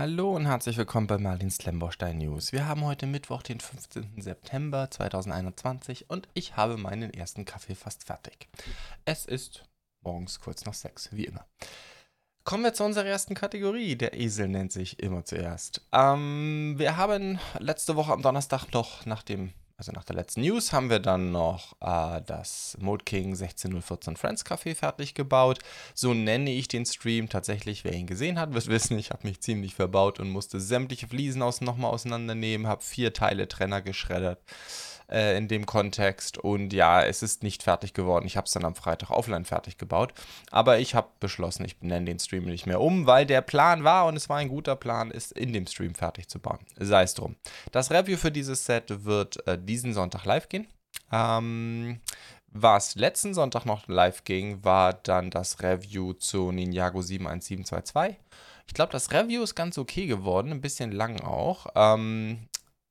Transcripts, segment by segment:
Hallo und herzlich willkommen bei Marlins Lemborstein News. Wir haben heute Mittwoch, den 15. September 2021 und ich habe meinen ersten Kaffee fast fertig. Es ist morgens kurz nach sechs, wie immer. Kommen wir zu unserer ersten Kategorie. Der Esel nennt sich immer zuerst. Ähm, wir haben letzte Woche am Donnerstag noch nach dem also nach der letzten News, haben wir dann noch äh, das Mode King 16014 Friends Café fertig gebaut. So nenne ich den Stream tatsächlich. Wer ihn gesehen hat, wird wissen, ich habe mich ziemlich verbaut und musste sämtliche Fliesen aus, nochmal auseinandernehmen, habe vier Teile Trenner geschreddert äh, in dem Kontext. Und ja, es ist nicht fertig geworden. Ich habe es dann am Freitag offline fertig gebaut. Aber ich habe beschlossen, ich nenne den Stream nicht mehr um, weil der Plan war und es war ein guter Plan, ist in dem Stream fertig zu bauen. Sei es drum. Das Review für dieses Set wird äh, diesen Sonntag live gehen. Ähm, was letzten Sonntag noch live ging, war dann das Review zu Ninjago 71722. Ich glaube, das Review ist ganz okay geworden, ein bisschen lang auch. Ähm,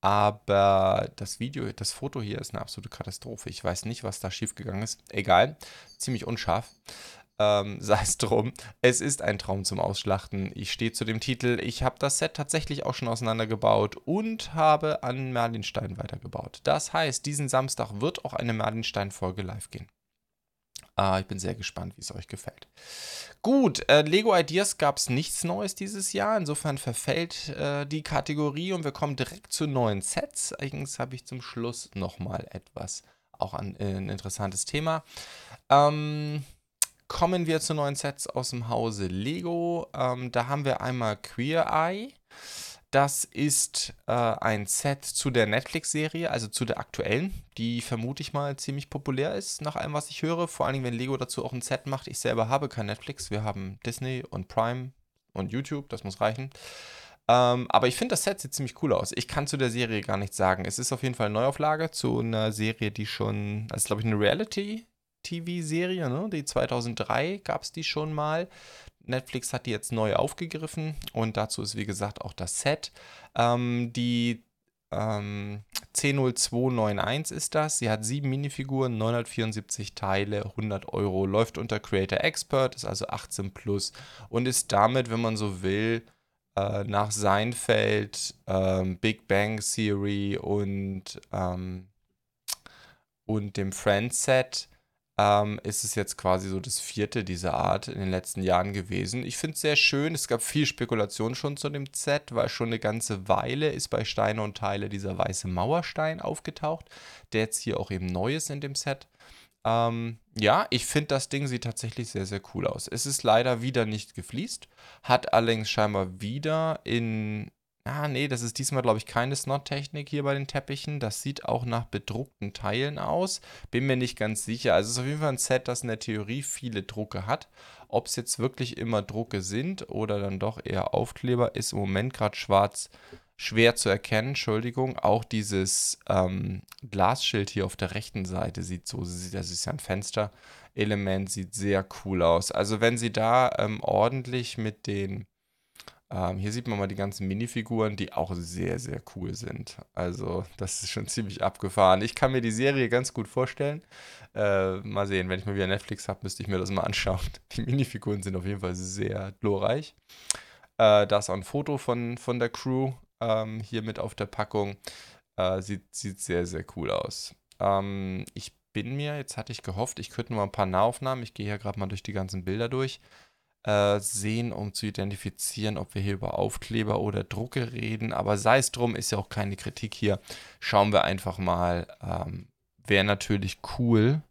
aber das Video, das Foto hier ist eine absolute Katastrophe. Ich weiß nicht, was da schiefgegangen ist. Egal, ziemlich unscharf. Ähm, sei es drum. Es ist ein Traum zum Ausschlachten. Ich stehe zu dem Titel. Ich habe das Set tatsächlich auch schon auseinandergebaut und habe an Merlinstein weitergebaut. Das heißt, diesen Samstag wird auch eine Merlinstein-Folge live gehen. Äh, ich bin sehr gespannt, wie es euch gefällt. Gut, äh, Lego Ideas gab es nichts Neues dieses Jahr. Insofern verfällt äh, die Kategorie und wir kommen direkt zu neuen Sets. Allerdings habe ich zum Schluss nochmal etwas, auch an, äh, ein interessantes Thema. Ähm, kommen wir zu neuen Sets aus dem Hause Lego. Ähm, da haben wir einmal Queer Eye. Das ist äh, ein Set zu der Netflix-Serie, also zu der aktuellen, die vermute ich mal ziemlich populär ist, nach allem, was ich höre. Vor allen Dingen, wenn Lego dazu auch ein Set macht. Ich selber habe kein Netflix. Wir haben Disney und Prime und YouTube, das muss reichen. Ähm, aber ich finde, das Set sieht ziemlich cool aus. Ich kann zu der Serie gar nichts sagen. Es ist auf jeden Fall eine Neuauflage zu einer Serie, die schon, das ist glaube ich eine Reality-TV-Serie, ne? Die 2003 gab es die schon mal. Netflix hat die jetzt neu aufgegriffen und dazu ist wie gesagt auch das Set. Ähm, die ähm, C0291 ist das. Sie hat sieben Minifiguren, 974 Teile, 100 Euro, läuft unter Creator Expert, ist also 18 plus und ist damit, wenn man so will, äh, nach Seinfeld, ähm, Big Bang Theory und, ähm, und dem Friends Set ähm, ist es jetzt quasi so das vierte dieser Art in den letzten Jahren gewesen. Ich finde es sehr schön. Es gab viel Spekulation schon zu dem Set, weil schon eine ganze Weile ist bei Steine und Teile dieser weiße Mauerstein aufgetaucht, der jetzt hier auch eben neu ist in dem Set. Ähm, ja, ich finde, das Ding sieht tatsächlich sehr, sehr cool aus. Es ist leider wieder nicht gefliest, hat allerdings scheinbar wieder in Ah, nee, das ist diesmal, glaube ich, keine Snot-Technik hier bei den Teppichen. Das sieht auch nach bedruckten Teilen aus. Bin mir nicht ganz sicher. Also es ist auf jeden Fall ein Set, das in der Theorie viele Drucke hat. Ob es jetzt wirklich immer Drucke sind oder dann doch eher Aufkleber, ist im Moment gerade schwarz schwer zu erkennen. Entschuldigung. Auch dieses ähm, Glasschild hier auf der rechten Seite sieht so, das ist ja ein Fensterelement, sieht sehr cool aus. Also wenn sie da ähm, ordentlich mit den ähm, hier sieht man mal die ganzen Minifiguren, die auch sehr, sehr cool sind. Also, das ist schon ziemlich abgefahren. Ich kann mir die Serie ganz gut vorstellen. Äh, mal sehen, wenn ich mal wieder Netflix habe, müsste ich mir das mal anschauen. Die Minifiguren sind auf jeden Fall sehr glorreich. Äh, da ist auch ein Foto von, von der Crew ähm, hier mit auf der Packung. Äh, sieht, sieht sehr, sehr cool aus. Ähm, ich bin mir, jetzt hatte ich gehofft, ich könnte nur ein paar Nahaufnahmen. Ich gehe hier gerade mal durch die ganzen Bilder durch äh, sehen, um zu identifizieren, ob wir hier über Aufkleber oder Drucke reden. Aber sei es drum, ist ja auch keine Kritik hier. Schauen wir einfach mal. Ähm, wäre natürlich cool,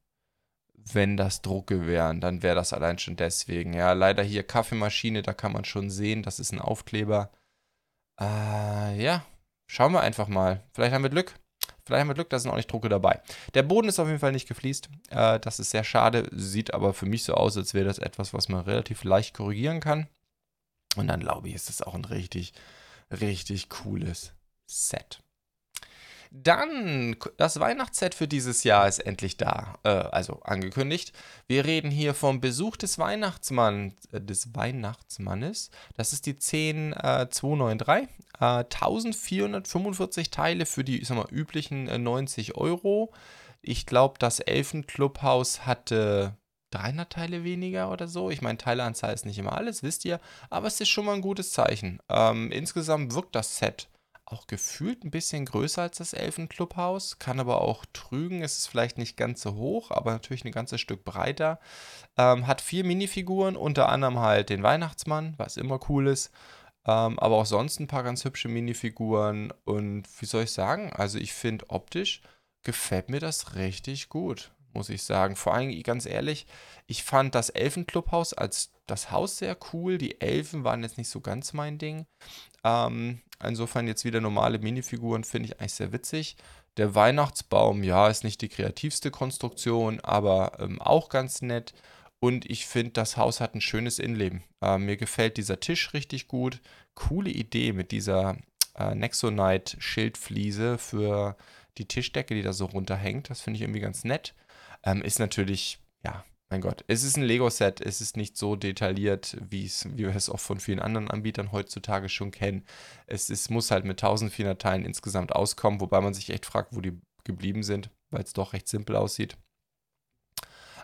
wenn das Drucke wären. Dann wäre das allein schon deswegen. Ja, leider hier Kaffeemaschine, da kann man schon sehen, das ist ein Aufkleber. Äh, ja, schauen wir einfach mal. Vielleicht haben wir Glück. Vielleicht haben wir Glück, da sind auch nicht Drucke dabei. Der Boden ist auf jeden Fall nicht gefliest. Äh, das ist sehr schade. Sieht aber für mich so aus, als wäre das etwas, was man relativ leicht korrigieren kann. Und dann glaube ich, ist das auch ein richtig, richtig cooles Set. Dann, das Weihnachtsset für dieses Jahr ist endlich da, äh, also angekündigt. Wir reden hier vom Besuch des Weihnachtsmanns, äh, des Weihnachtsmannes. Das ist die 10293. Äh, 1445 Teile für die, ich sag mal, üblichen 90 äh, Euro. Ich glaube, das Elfenclubhaus hatte 300 Teile weniger oder so. Ich meine, Teileanzahl ist nicht immer alles, wisst ihr, aber es ist schon mal ein gutes Zeichen. Ähm, insgesamt wirkt das Set auch gefühlt ein bisschen größer als das Elfen-Clubhaus, kann aber auch trügen. Es ist vielleicht nicht ganz so hoch, aber natürlich ein ganzes Stück breiter. Ähm, hat vier Minifiguren, unter anderem halt den Weihnachtsmann, was immer cool ist. Ähm, aber auch sonst ein paar ganz hübsche Minifiguren. Und wie soll ich sagen? Also, ich finde optisch gefällt mir das richtig gut, muss ich sagen. Vor allem, ganz ehrlich, ich fand das Elfenclubhaus als das Haus sehr cool. Die Elfen waren jetzt nicht so ganz mein Ding. Ähm, insofern jetzt wieder normale Minifiguren finde ich eigentlich sehr witzig. Der Weihnachtsbaum, ja, ist nicht die kreativste Konstruktion, aber ähm, auch ganz nett. Und ich finde, das Haus hat ein schönes Innenleben. Äh, mir gefällt dieser Tisch richtig gut. Coole Idee mit dieser äh, Nexonite-Schildfliese für die Tischdecke, die da so runterhängt. Das finde ich irgendwie ganz nett. Ähm, ist natürlich, ja, mein Gott, es ist ein Lego-Set, es ist nicht so detailliert, wie wir es auch von vielen anderen Anbietern heutzutage schon kennen. Es ist, muss halt mit 1400 Teilen insgesamt auskommen, wobei man sich echt fragt, wo die geblieben sind, weil es doch recht simpel aussieht.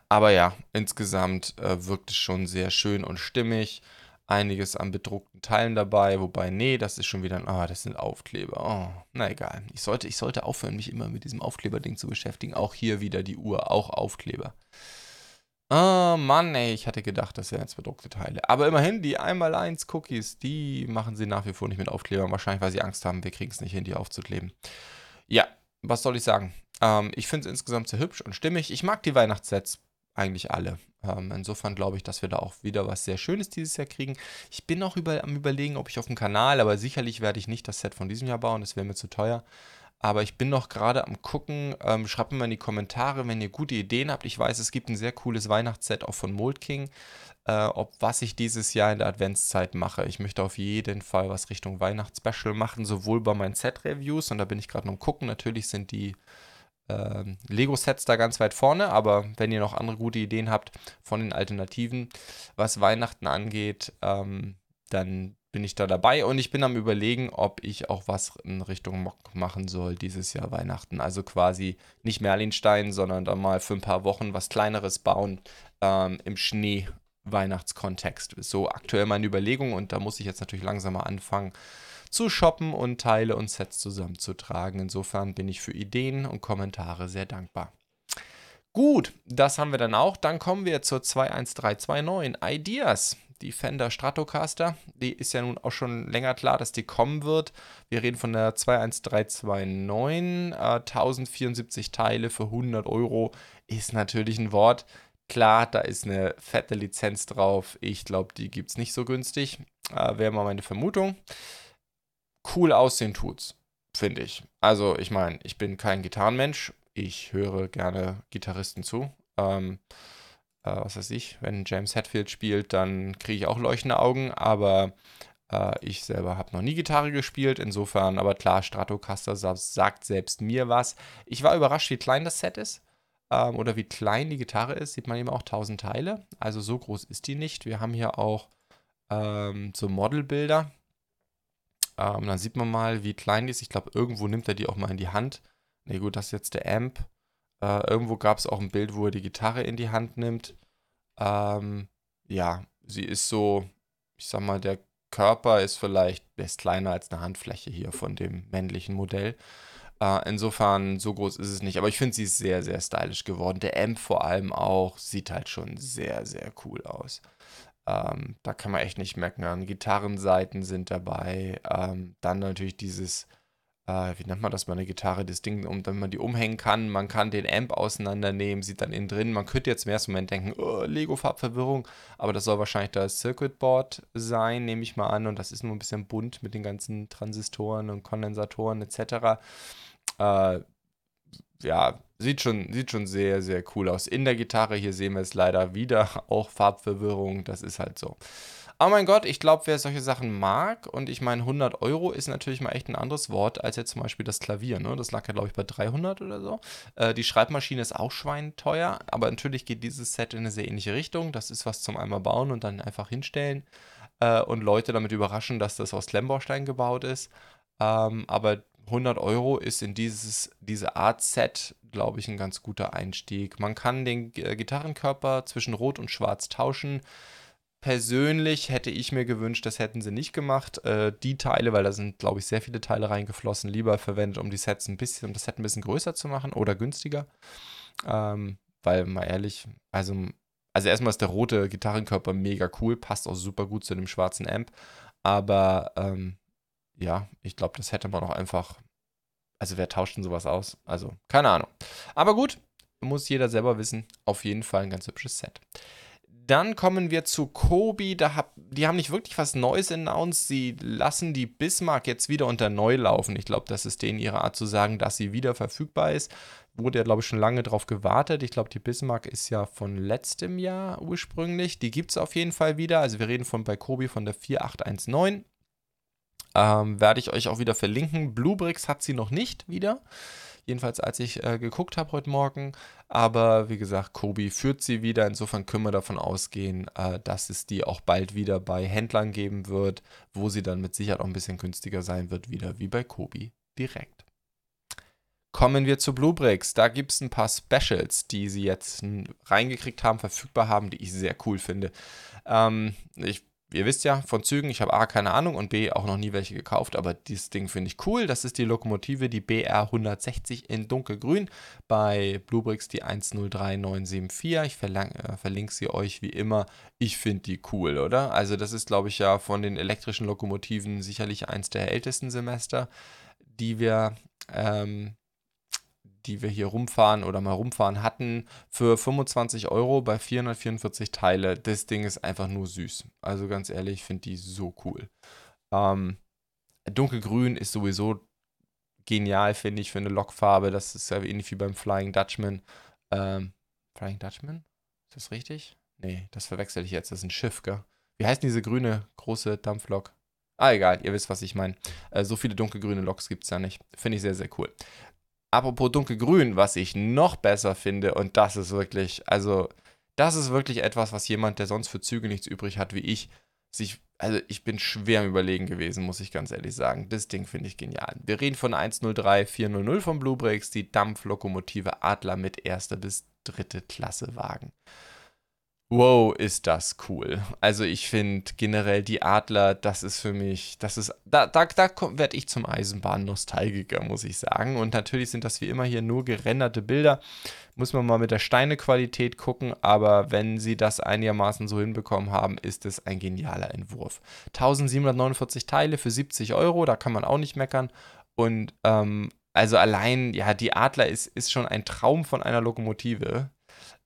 Aber ja, insgesamt äh, wirkt es schon sehr schön und stimmig. Einiges an bedruckten Teilen dabei, wobei, nee, das ist schon wieder ein, ah, das sind Aufkleber. Oh, na egal. Ich sollte, ich sollte aufhören, mich immer mit diesem Aufkleberding zu beschäftigen. Auch hier wieder die Uhr, auch Aufkleber. Oh Mann, ey, ich hatte gedacht, das wären jetzt bedruckte Teile. Aber immerhin, die 1x1 Cookies, die machen sie nach wie vor nicht mit Aufklebern. Wahrscheinlich, weil sie Angst haben, wir kriegen es nicht hin, die aufzukleben. Ja, was soll ich sagen? Ähm, ich finde es insgesamt sehr hübsch und stimmig. Ich mag die Weihnachtssets eigentlich alle. Ähm, insofern glaube ich, dass wir da auch wieder was sehr Schönes dieses Jahr kriegen. Ich bin auch über, am Überlegen, ob ich auf dem Kanal, aber sicherlich werde ich nicht das Set von diesem Jahr bauen, das wäre mir zu teuer. Aber ich bin noch gerade am gucken. Ähm, schreibt mir mal in die Kommentare, wenn ihr gute Ideen habt. Ich weiß, es gibt ein sehr cooles Weihnachtsset auch von Mold King. Äh, ob was ich dieses Jahr in der Adventszeit mache. Ich möchte auf jeden Fall was Richtung Weihnachtsspecial machen, sowohl bei meinen Set-Reviews, und da bin ich gerade noch am gucken. Natürlich sind die Lego-Sets da ganz weit vorne, aber wenn ihr noch andere gute Ideen habt von den Alternativen, was Weihnachten angeht, ähm, dann bin ich da dabei und ich bin am überlegen, ob ich auch was in Richtung Mock machen soll dieses Jahr Weihnachten. Also quasi nicht Merlinstein, sondern dann mal für ein paar Wochen was Kleineres bauen ähm, im Schnee. Weihnachtskontext. So aktuell meine Überlegung und da muss ich jetzt natürlich langsam mal anfangen zu shoppen und Teile und Sets zusammenzutragen. Insofern bin ich für Ideen und Kommentare sehr dankbar. Gut, das haben wir dann auch. Dann kommen wir zur 21329 Ideas die Fender Stratocaster. Die ist ja nun auch schon länger klar, dass die kommen wird. Wir reden von der 21329. Äh, 1074 Teile für 100 Euro ist natürlich ein Wort. Klar, da ist eine fette Lizenz drauf. Ich glaube, die gibt es nicht so günstig. Äh, Wäre mal meine Vermutung. Cool aussehen tut's, finde ich. Also, ich meine, ich bin kein Gitarrenmensch. Ich höre gerne Gitarristen zu. Ähm, äh, was weiß ich, wenn James Hetfield spielt, dann kriege ich auch leuchtende Augen, aber äh, ich selber habe noch nie Gitarre gespielt, insofern, aber klar, Stratocaster sagt selbst mir was. Ich war überrascht, wie klein das Set ist ähm, oder wie klein die Gitarre ist, sieht man eben auch 1000 Teile, also so groß ist die nicht. Wir haben hier auch ähm, so Modelbilder. Ähm, dann sieht man mal, wie klein die ist. Ich glaube, irgendwo nimmt er die auch mal in die Hand. Ne, gut, das ist jetzt der Amp. Äh, irgendwo gab es auch ein Bild, wo er die Gitarre in die Hand nimmt. Ähm, ja, sie ist so, ich sag mal, der Körper ist vielleicht ist kleiner als eine Handfläche hier von dem männlichen Modell. Äh, insofern, so groß ist es nicht. Aber ich finde, sie ist sehr, sehr stylisch geworden. Der Amp vor allem auch sieht halt schon sehr, sehr cool aus. Ähm, da kann man echt nicht meckern. Gitarrenseiten sind dabei. Ähm, dann natürlich dieses äh, wie nennt man das, mal eine Gitarre, das Ding, um, damit man die umhängen kann. Man kann den Amp auseinandernehmen, sieht dann innen drin. Man könnte jetzt im ersten Moment denken, oh, Lego-Farbverwirrung, aber das soll wahrscheinlich das Circuitboard sein, nehme ich mal an. Und das ist nur ein bisschen bunt mit den ganzen Transistoren und Kondensatoren etc. Äh, ja, sieht schon, sieht schon sehr, sehr cool aus. In der Gitarre, hier sehen wir es leider wieder, auch Farbverwirrung, das ist halt so. Aber mein Gott, ich glaube, wer solche Sachen mag, und ich meine, 100 Euro ist natürlich mal echt ein anderes Wort als jetzt zum Beispiel das Klavier. Ne? Das lag ja, glaube ich, bei 300 oder so. Äh, die Schreibmaschine ist auch schweinteuer, aber natürlich geht dieses Set in eine sehr ähnliche Richtung. Das ist was zum einmal bauen und dann einfach hinstellen äh, und Leute damit überraschen, dass das aus Klemmbaustein gebaut ist. Ähm, aber 100 Euro ist in dieses, diese Art Set glaube ich, ein ganz guter Einstieg. Man kann den äh, Gitarrenkörper zwischen Rot und Schwarz tauschen. Persönlich hätte ich mir gewünscht, das hätten sie nicht gemacht. Äh, die Teile, weil da sind, glaube ich, sehr viele Teile reingeflossen, lieber verwendet, um die Sets ein bisschen, um das Set ein bisschen größer zu machen oder günstiger. Ähm, weil, mal ehrlich, also, also erstmal ist der rote Gitarrenkörper mega cool, passt auch super gut zu dem schwarzen Amp. Aber ähm, ja, ich glaube, das hätte man auch einfach. Also, wer tauscht denn sowas aus? Also, keine Ahnung. Aber gut, muss jeder selber wissen. Auf jeden Fall ein ganz hübsches Set. Dann kommen wir zu Kobi. Da hab, die haben nicht wirklich was Neues announced. Sie lassen die Bismarck jetzt wieder unter neu laufen. Ich glaube, das ist denen ihre Art zu sagen, dass sie wieder verfügbar ist. Wurde ja, glaube ich, schon lange drauf gewartet. Ich glaube, die Bismarck ist ja von letztem Jahr ursprünglich. Die gibt es auf jeden Fall wieder. Also wir reden von bei Kobi von der 4819. Ähm, werde ich euch auch wieder verlinken. Bluebricks hat sie noch nicht wieder. Jedenfalls als ich äh, geguckt habe heute Morgen. Aber wie gesagt, Kobi führt sie wieder. Insofern können wir davon ausgehen, äh, dass es die auch bald wieder bei Händlern geben wird, wo sie dann mit Sicherheit auch ein bisschen günstiger sein wird, wieder wie bei Kobi direkt. Kommen wir zu Bluebricks. Da gibt es ein paar Specials, die sie jetzt reingekriegt haben, verfügbar haben, die ich sehr cool finde. Ähm, ich ihr wisst ja von Zügen, ich habe A keine Ahnung und B auch noch nie welche gekauft, aber dieses Ding finde ich cool. Das ist die Lokomotive, die BR 160 in dunkelgrün bei Bluebricks die 103974. Ich verlang, äh, verlinke sie euch wie immer. Ich finde die cool, oder? Also das ist, glaube ich, ja von den elektrischen Lokomotiven sicherlich eins der ältesten Semester, die wir ähm, die wir hier rumfahren oder mal rumfahren hatten, für 25 Euro bei 444 Teile. Das Ding ist einfach nur süß. Also ganz ehrlich, ich finde die so cool. Ähm, dunkelgrün ist sowieso genial, finde ich, für eine Lokfarbe. Das ist ja ähnlich wie beim Flying Dutchman. Ähm, Flying Dutchman? Ist das richtig? Nee, das verwechsel ich jetzt. Das ist ein Schiff, gell? Wie heißt diese grüne große Dampflok? Ah, egal, ihr wisst, was ich meine. Äh, so viele dunkelgrüne Loks gibt es ja nicht. Finde ich sehr, sehr cool. Apropos dunkelgrün, was ich noch besser finde, und das ist wirklich, also, das ist wirklich etwas, was jemand, der sonst für Züge nichts übrig hat, wie ich, sich, also ich bin schwer im Überlegen gewesen, muss ich ganz ehrlich sagen. Das Ding finde ich genial. Wir reden von 103400 von Bluebricks, die Dampflokomotive Adler mit erster bis dritte Klasse Wagen. Wow, ist das cool. Also ich finde generell die Adler, das ist für mich, das ist, da, da, da werde ich zum Eisenbahn-Nostalgiker, muss ich sagen. Und natürlich sind das wie immer hier nur gerenderte Bilder. Muss man mal mit der Steinequalität gucken, aber wenn sie das einigermaßen so hinbekommen haben, ist es ein genialer Entwurf. 1749 Teile für 70 Euro, da kann man auch nicht meckern. Und ähm, also allein, ja, die Adler ist, ist schon ein Traum von einer Lokomotive.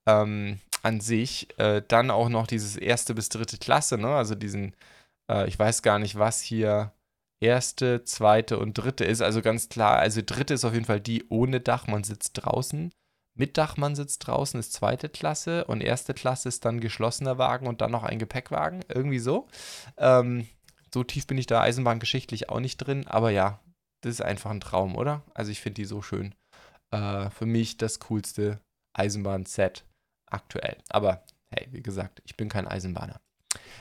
Ähm, an sich. Äh, dann auch noch dieses erste bis dritte Klasse, ne? Also diesen, äh, ich weiß gar nicht, was hier erste, zweite und dritte ist. Also ganz klar, also dritte ist auf jeden Fall die ohne Dach, man sitzt draußen. Mit Dach, man sitzt draußen, ist zweite Klasse und erste Klasse ist dann geschlossener Wagen und dann noch ein Gepäckwagen. Irgendwie so. Ähm, so tief bin ich da eisenbahngeschichtlich auch nicht drin, aber ja, das ist einfach ein Traum, oder? Also ich finde die so schön. Äh, für mich das coolste Eisenbahn-Set aktuell. Aber hey, wie gesagt, ich bin kein Eisenbahner.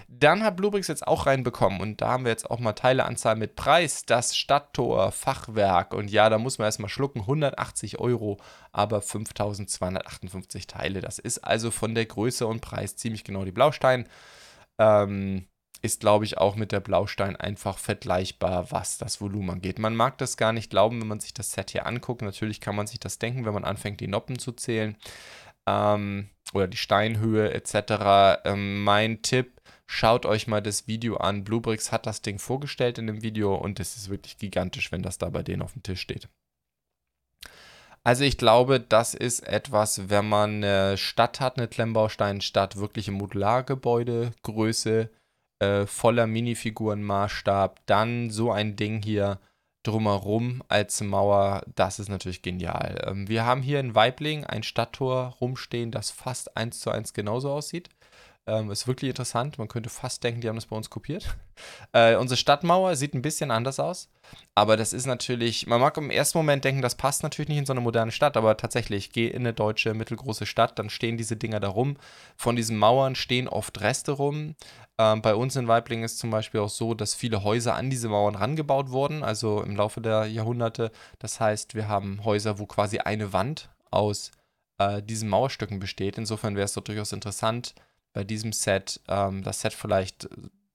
Dann hat Bluebricks jetzt auch reinbekommen und da haben wir jetzt auch mal Teileanzahl mit Preis. Das Stadttor, Fachwerk und ja, da muss man erstmal schlucken, 180 Euro, aber 5258 Teile. Das ist also von der Größe und Preis ziemlich genau die Blaustein. Ähm, ist, glaube ich, auch mit der Blaustein einfach vergleichbar, was das Volumen angeht. Man mag das gar nicht glauben, wenn man sich das Set hier anguckt. Natürlich kann man sich das denken, wenn man anfängt, die Noppen zu zählen. Ähm, oder die Steinhöhe etc. Ähm, mein Tipp, schaut euch mal das Video an. Bluebricks hat das Ding vorgestellt in dem Video und es ist wirklich gigantisch, wenn das da bei denen auf dem Tisch steht. Also ich glaube, das ist etwas, wenn man eine Stadt hat, eine Klemmbausteinstadt, wirkliche Modulargebäudegröße, äh, voller Minifigurenmaßstab, dann so ein Ding hier drumherum als Mauer, das ist natürlich genial. Ähm, wir haben hier in Weibling ein Stadttor rumstehen, das fast eins zu eins genauso aussieht. Ähm, ist wirklich interessant. Man könnte fast denken, die haben das bei uns kopiert. Äh, unsere Stadtmauer sieht ein bisschen anders aus. Aber das ist natürlich, man mag im ersten Moment denken, das passt natürlich nicht in so eine moderne Stadt, aber tatsächlich, geh in eine deutsche mittelgroße Stadt, dann stehen diese Dinger da rum. Von diesen Mauern stehen oft Reste rum. Ähm, bei uns in Weibling ist zum Beispiel auch so, dass viele Häuser an diese Mauern rangebaut wurden, also im Laufe der Jahrhunderte. Das heißt, wir haben Häuser, wo quasi eine Wand aus äh, diesen Mauerstücken besteht. Insofern wäre es doch durchaus interessant, bei diesem Set ähm, das Set vielleicht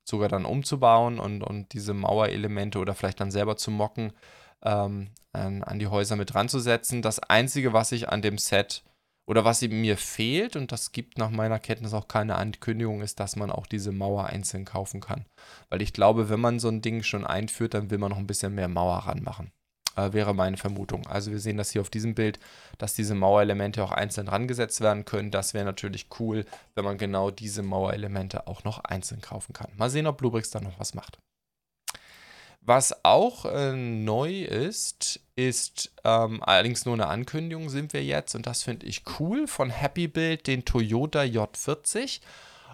sogar dann umzubauen und, und diese Mauerelemente oder vielleicht dann selber zu mocken, ähm, an, an, die Häuser mit dran zu setzen. Das Einzige, was ich an dem Set oder was mir fehlt, und das gibt nach meiner Kenntnis auch keine Ankündigung, ist, dass man auch diese Mauer einzeln kaufen kann. Weil ich glaube, wenn man so ein Ding schon einführt, dann will man noch ein bisschen mehr Mauer ranmachen. Äh, wäre meine Vermutung. Also wir sehen das hier auf diesem Bild, dass diese Mauerelemente auch einzeln rangesetzt werden können. Das wäre natürlich cool, wenn man genau diese Mauerelemente auch noch einzeln kaufen kann. Mal sehen, ob Bluebricks da noch was macht. Was auch äh, neu ist, ist ähm, allerdings nur eine Ankündigung sind wir jetzt und das finde ich cool von Happy Build, den Toyota J40.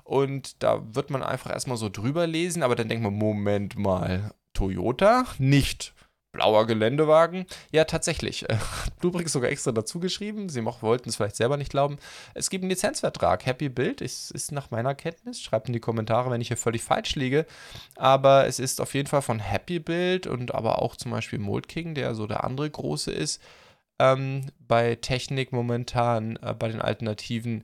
Und da wird man einfach erstmal so drüber lesen, aber dann denkt man, Moment mal, Toyota? Nicht blauer Geländewagen. Ja, tatsächlich. Äh, Bluebricks sogar extra dazu geschrieben. Sie wollten es vielleicht selber nicht glauben. Es gibt einen Lizenzvertrag. Happy Build ist, ist nach meiner Kenntnis. Schreibt in die Kommentare, wenn ich hier völlig falsch liege. Aber es ist auf jeden Fall von Happy Build und aber auch zum Beispiel Mold King, der so der andere große ist. Ähm, bei Technik momentan, äh, bei den Alternativen.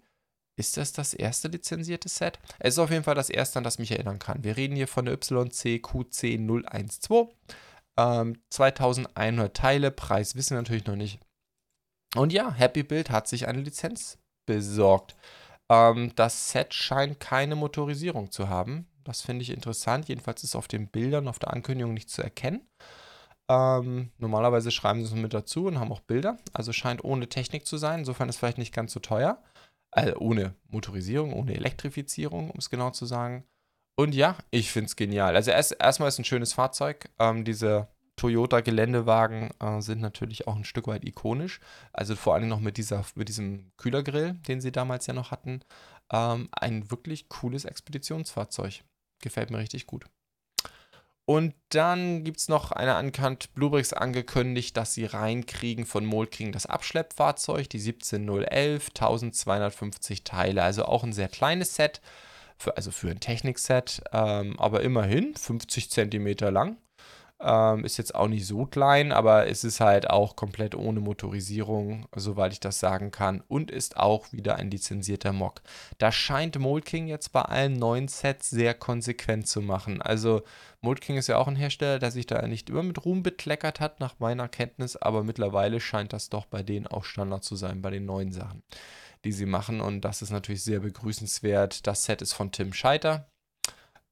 Ist das das erste lizenzierte Set? Es ist auf jeden Fall das erste, an das ich mich erinnern kann. Wir reden hier von der YCQC012. Ähm, 2100 Teile, Preis wissen wir natürlich noch nicht. Und ja, Happy Build hat sich eine Lizenz besorgt. Ähm, das Set scheint keine Motorisierung zu haben. Das finde ich interessant. Jedenfalls ist auf den Bildern, auf der Ankündigung nicht zu erkennen. Ähm, normalerweise schreiben sie es mit dazu und haben auch Bilder. Also scheint ohne Technik zu sein. Insofern ist es vielleicht nicht ganz so teuer. Also ohne Motorisierung, ohne Elektrifizierung, um es genau zu sagen. Und ja, ich finde es genial. Also erst, erstmal ist ein schönes Fahrzeug. Ähm, diese Toyota-Geländewagen äh, sind natürlich auch ein Stück weit ikonisch. Also vor allem noch mit, dieser, mit diesem Kühlergrill, den sie damals ja noch hatten. Ähm, ein wirklich cooles Expeditionsfahrzeug. Gefällt mir richtig gut. Und dann gibt es noch eine Ankant Bluebricks angekündigt, dass sie reinkriegen von Mold das Abschleppfahrzeug, die 17011, 1250 Teile. Also auch ein sehr kleines Set für, also für ein Technikset, ähm, aber immerhin 50 cm lang. Ähm, ist jetzt auch nicht so klein, aber es ist halt auch komplett ohne Motorisierung, soweit ich das sagen kann, und ist auch wieder ein lizenzierter Mock. Da scheint Mold King jetzt bei allen neuen Sets sehr konsequent zu machen. Also Mold King ist ja auch ein Hersteller, der sich da nicht immer mit Ruhm bekleckert hat, nach meiner Kenntnis, aber mittlerweile scheint das doch bei denen auch Standard zu sein, bei den neuen Sachen die sie machen. Und das ist natürlich sehr begrüßenswert. Das Set ist von Tim Scheiter.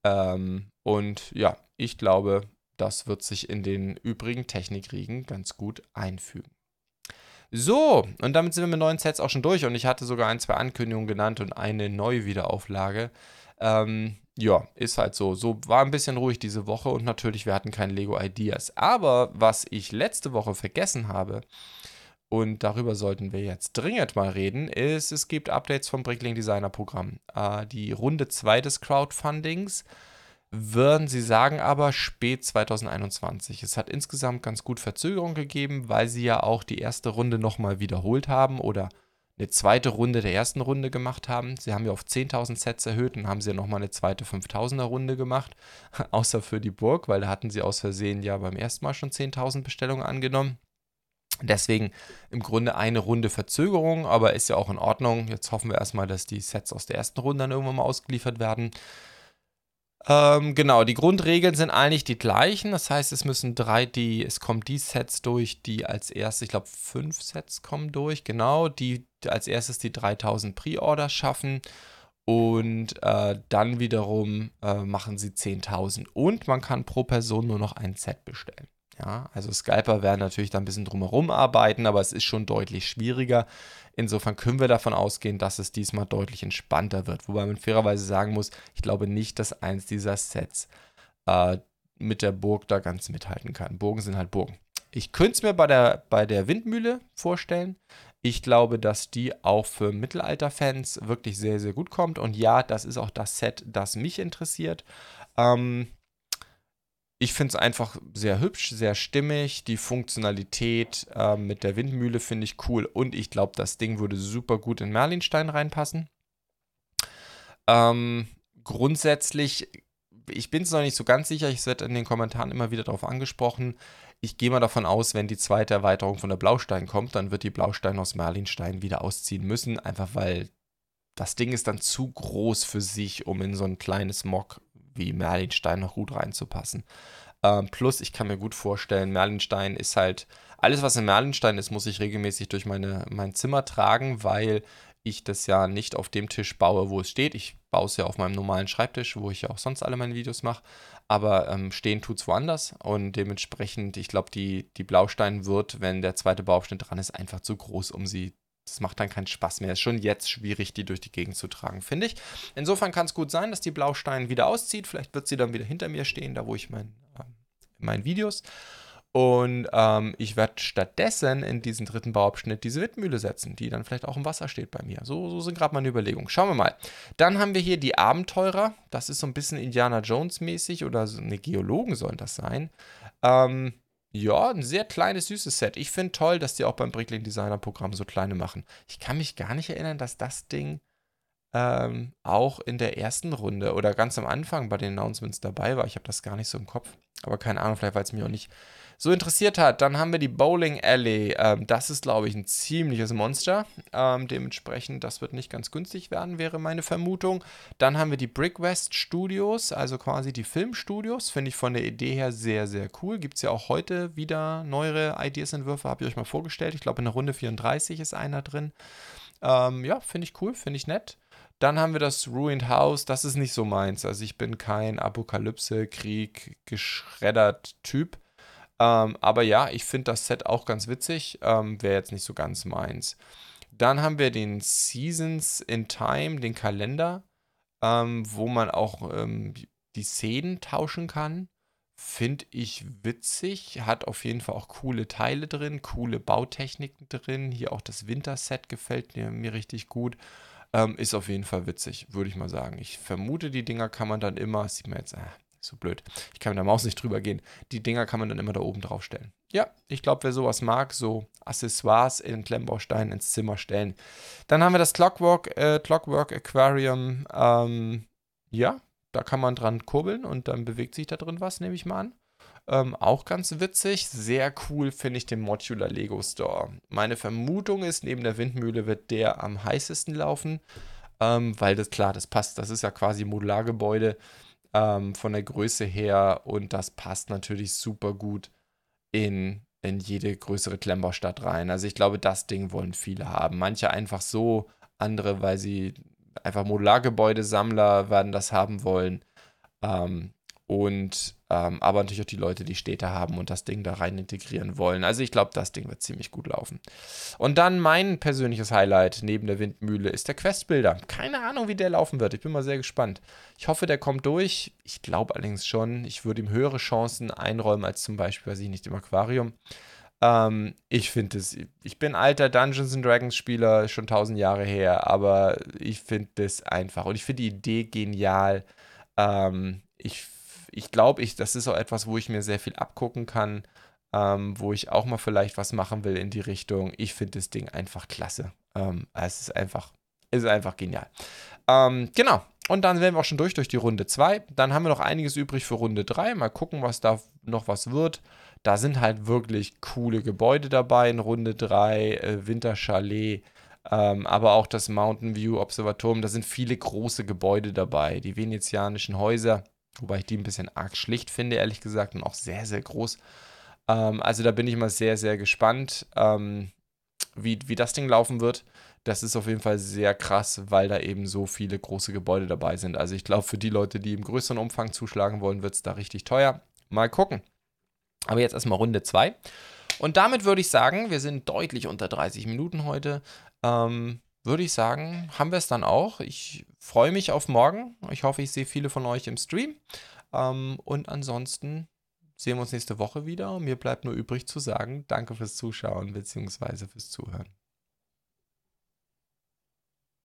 Ähm, und ja, ich glaube, das wird sich in den übrigen Technikriegen ganz gut einfügen. So, und damit sind wir mit neuen Sets auch schon durch. Und ich hatte sogar ein, zwei Ankündigungen genannt und eine neue Wiederauflage. Ähm, ja, ist halt so. So war ein bisschen ruhig diese Woche und natürlich, wir hatten kein Lego Ideas. Aber was ich letzte Woche vergessen habe, und darüber sollten wir jetzt dringend mal reden, ist, es gibt Updates vom Brickling Designer Programm. Äh, die Runde 2 des Crowdfundings würden sie sagen aber spät 2021. Es hat insgesamt ganz gut Verzögerung gegeben, weil sie ja auch die erste Runde nochmal wiederholt haben oder eine zweite Runde der ersten Runde gemacht haben. Sie haben ja auf 10.000 Sets erhöht und haben sie ja nochmal eine zweite 5.000er Runde gemacht, außer für die Burg, weil da hatten sie aus Versehen ja beim ersten Mal schon 10.000 Bestellungen angenommen. Deswegen im Grunde eine Runde Verzögerung, aber ist ja auch in Ordnung. Jetzt hoffen wir erstmal, dass die Sets aus der ersten Runde dann irgendwann mal ausgeliefert werden. Ähm, genau, die Grundregeln sind eigentlich die gleichen. Das heißt, es müssen drei, die, es kommen die Sets durch, die als erstes, ich glaube, fünf Sets kommen durch, genau, die als erstes die 3000 Pre-Orders schaffen. Und äh, dann wiederum äh, machen sie 10.000. Und man kann pro Person nur noch ein Set bestellen. Ja, also Scalper werden natürlich da ein bisschen drumherum arbeiten, aber es ist schon deutlich schwieriger. Insofern können wir davon ausgehen, dass es diesmal deutlich entspannter wird. Wobei man fairerweise sagen muss, ich glaube nicht, dass eins dieser Sets äh, mit der Burg da ganz mithalten kann. Burgen sind halt Burgen. Ich könnte es mir bei der, bei der Windmühle vorstellen. Ich glaube, dass die auch für Mittelalter-Fans wirklich sehr, sehr gut kommt. Und ja, das ist auch das Set, das mich interessiert. Ähm, ich finde es einfach sehr hübsch, sehr stimmig. Die Funktionalität äh, mit der Windmühle finde ich cool. Und ich glaube, das Ding würde super gut in Merlinstein reinpassen. Ähm, grundsätzlich ich bin es noch nicht so ganz sicher. Ich werde in den Kommentaren immer wieder darauf angesprochen. Ich gehe mal davon aus, wenn die zweite Erweiterung von der Blaustein kommt, dann wird die Blaustein aus Merlinstein wieder ausziehen müssen. Einfach weil das Ding ist dann zu groß für sich, um in so ein kleines Mock wie Merlinstein noch gut reinzupassen. Ähm, plus, ich kann mir gut vorstellen, Merlinstein ist halt, alles was in Merlinstein ist, muss ich regelmäßig durch meine, mein Zimmer tragen, weil ich das ja nicht auf dem Tisch baue, wo es steht. Ich baue es ja auf meinem normalen Schreibtisch, wo ich ja auch sonst alle meine Videos mache. Aber ähm, stehen tut es woanders. Und dementsprechend, ich glaube, die, die Blaustein wird, wenn der zweite Bauabschnitt dran ist, einfach zu groß, um sie. Das macht dann keinen Spaß mehr. Ist schon jetzt schwierig, die durch die Gegend zu tragen, finde ich. Insofern kann es gut sein, dass die Blaustein wieder auszieht. Vielleicht wird sie dann wieder hinter mir stehen, da wo ich mein, äh, meine Videos. Und ähm, ich werde stattdessen in diesen dritten Bauabschnitt diese Windmühle setzen, die dann vielleicht auch im Wasser steht bei mir. So, so sind gerade meine Überlegungen. Schauen wir mal. Dann haben wir hier die Abenteurer. Das ist so ein bisschen Indiana Jones mäßig oder so eine Geologen sollen das sein. Ähm, ja, ein sehr kleines, süßes Set. Ich finde toll, dass die auch beim Brickling Designer Programm so kleine machen. Ich kann mich gar nicht erinnern, dass das Ding ähm, auch in der ersten Runde oder ganz am Anfang bei den Announcements dabei war. Ich habe das gar nicht so im Kopf. Aber keine Ahnung, vielleicht weil es mich auch nicht so interessiert hat. Dann haben wir die Bowling Alley. Ähm, das ist, glaube ich, ein ziemliches Monster. Ähm, dementsprechend, das wird nicht ganz günstig werden, wäre meine Vermutung. Dann haben wir die Brick West Studios, also quasi die Filmstudios. Finde ich von der Idee her sehr, sehr cool. Gibt es ja auch heute wieder neuere Ideas-Entwürfe, habe ich euch mal vorgestellt. Ich glaube, in der Runde 34 ist einer drin. Ähm, ja, finde ich cool, finde ich nett. Dann haben wir das Ruined House. Das ist nicht so meins. Also ich bin kein Apokalypse, Krieg, geschreddert Typ. Ähm, aber ja, ich finde das Set auch ganz witzig. Ähm, Wäre jetzt nicht so ganz meins. Dann haben wir den Seasons in Time, den Kalender, ähm, wo man auch ähm, die Szenen tauschen kann. Finde ich witzig. Hat auf jeden Fall auch coole Teile drin, coole Bautechniken drin. Hier auch das Winterset gefällt mir, mir richtig gut. Ähm, ist auf jeden Fall witzig, würde ich mal sagen. Ich vermute, die Dinger kann man dann immer, sieht man jetzt, äh, so blöd. Ich kann mit der Maus nicht drüber gehen. Die Dinger kann man dann immer da oben drauf stellen. Ja, ich glaube, wer sowas mag, so Accessoires in Klemmbausteinen ins Zimmer stellen. Dann haben wir das Clockwork, äh, Clockwork Aquarium. Ähm, ja, da kann man dran kurbeln und dann bewegt sich da drin was, nehme ich mal an. Ähm, auch ganz witzig. Sehr cool finde ich den Modular Lego Store. Meine Vermutung ist, neben der Windmühle wird der am heißesten laufen, ähm, weil das klar, das passt. Das ist ja quasi Modulargebäude ähm, von der Größe her und das passt natürlich super gut in, in jede größere Klemmbaustadt rein. Also ich glaube, das Ding wollen viele haben. Manche einfach so, andere, weil sie einfach Modulargebäudesammler werden das haben wollen. Ähm, und ähm, aber natürlich auch die Leute, die Städte haben und das Ding da rein integrieren wollen. Also ich glaube, das Ding wird ziemlich gut laufen. Und dann mein persönliches Highlight neben der Windmühle ist der Questbilder. Keine Ahnung, wie der laufen wird. Ich bin mal sehr gespannt. Ich hoffe, der kommt durch. Ich glaube allerdings schon. Ich würde ihm höhere Chancen einräumen als zum Beispiel, weiß ich nicht, im Aquarium. Ähm, ich finde es, ich bin alter Dungeons and Dragons Spieler, schon tausend Jahre her, aber ich finde das einfach und ich finde die Idee genial. Ähm, ich ich glaube, ich, das ist auch etwas, wo ich mir sehr viel abgucken kann, ähm, wo ich auch mal vielleicht was machen will in die Richtung. Ich finde das Ding einfach klasse. Ähm, es ist einfach, ist einfach genial. Ähm, genau. Und dann wären wir auch schon durch durch die Runde 2. Dann haben wir noch einiges übrig für Runde 3. Mal gucken, was da noch was wird. Da sind halt wirklich coole Gebäude dabei in Runde 3, äh, Winterchalet, ähm, aber auch das Mountain View Observatorium. Da sind viele große Gebäude dabei. Die venezianischen Häuser. Wobei ich die ein bisschen arg schlicht finde, ehrlich gesagt, und auch sehr, sehr groß. Ähm, also da bin ich mal sehr, sehr gespannt, ähm, wie, wie das Ding laufen wird. Das ist auf jeden Fall sehr krass, weil da eben so viele große Gebäude dabei sind. Also ich glaube, für die Leute, die im größeren Umfang zuschlagen wollen, wird es da richtig teuer. Mal gucken. Aber jetzt erstmal Runde 2. Und damit würde ich sagen, wir sind deutlich unter 30 Minuten heute. Ähm, würde ich sagen, haben wir es dann auch. Ich freue mich auf morgen. Ich hoffe, ich sehe viele von euch im Stream. Ähm, und ansonsten sehen wir uns nächste Woche wieder. Mir bleibt nur übrig zu sagen, danke fürs Zuschauen bzw. fürs Zuhören.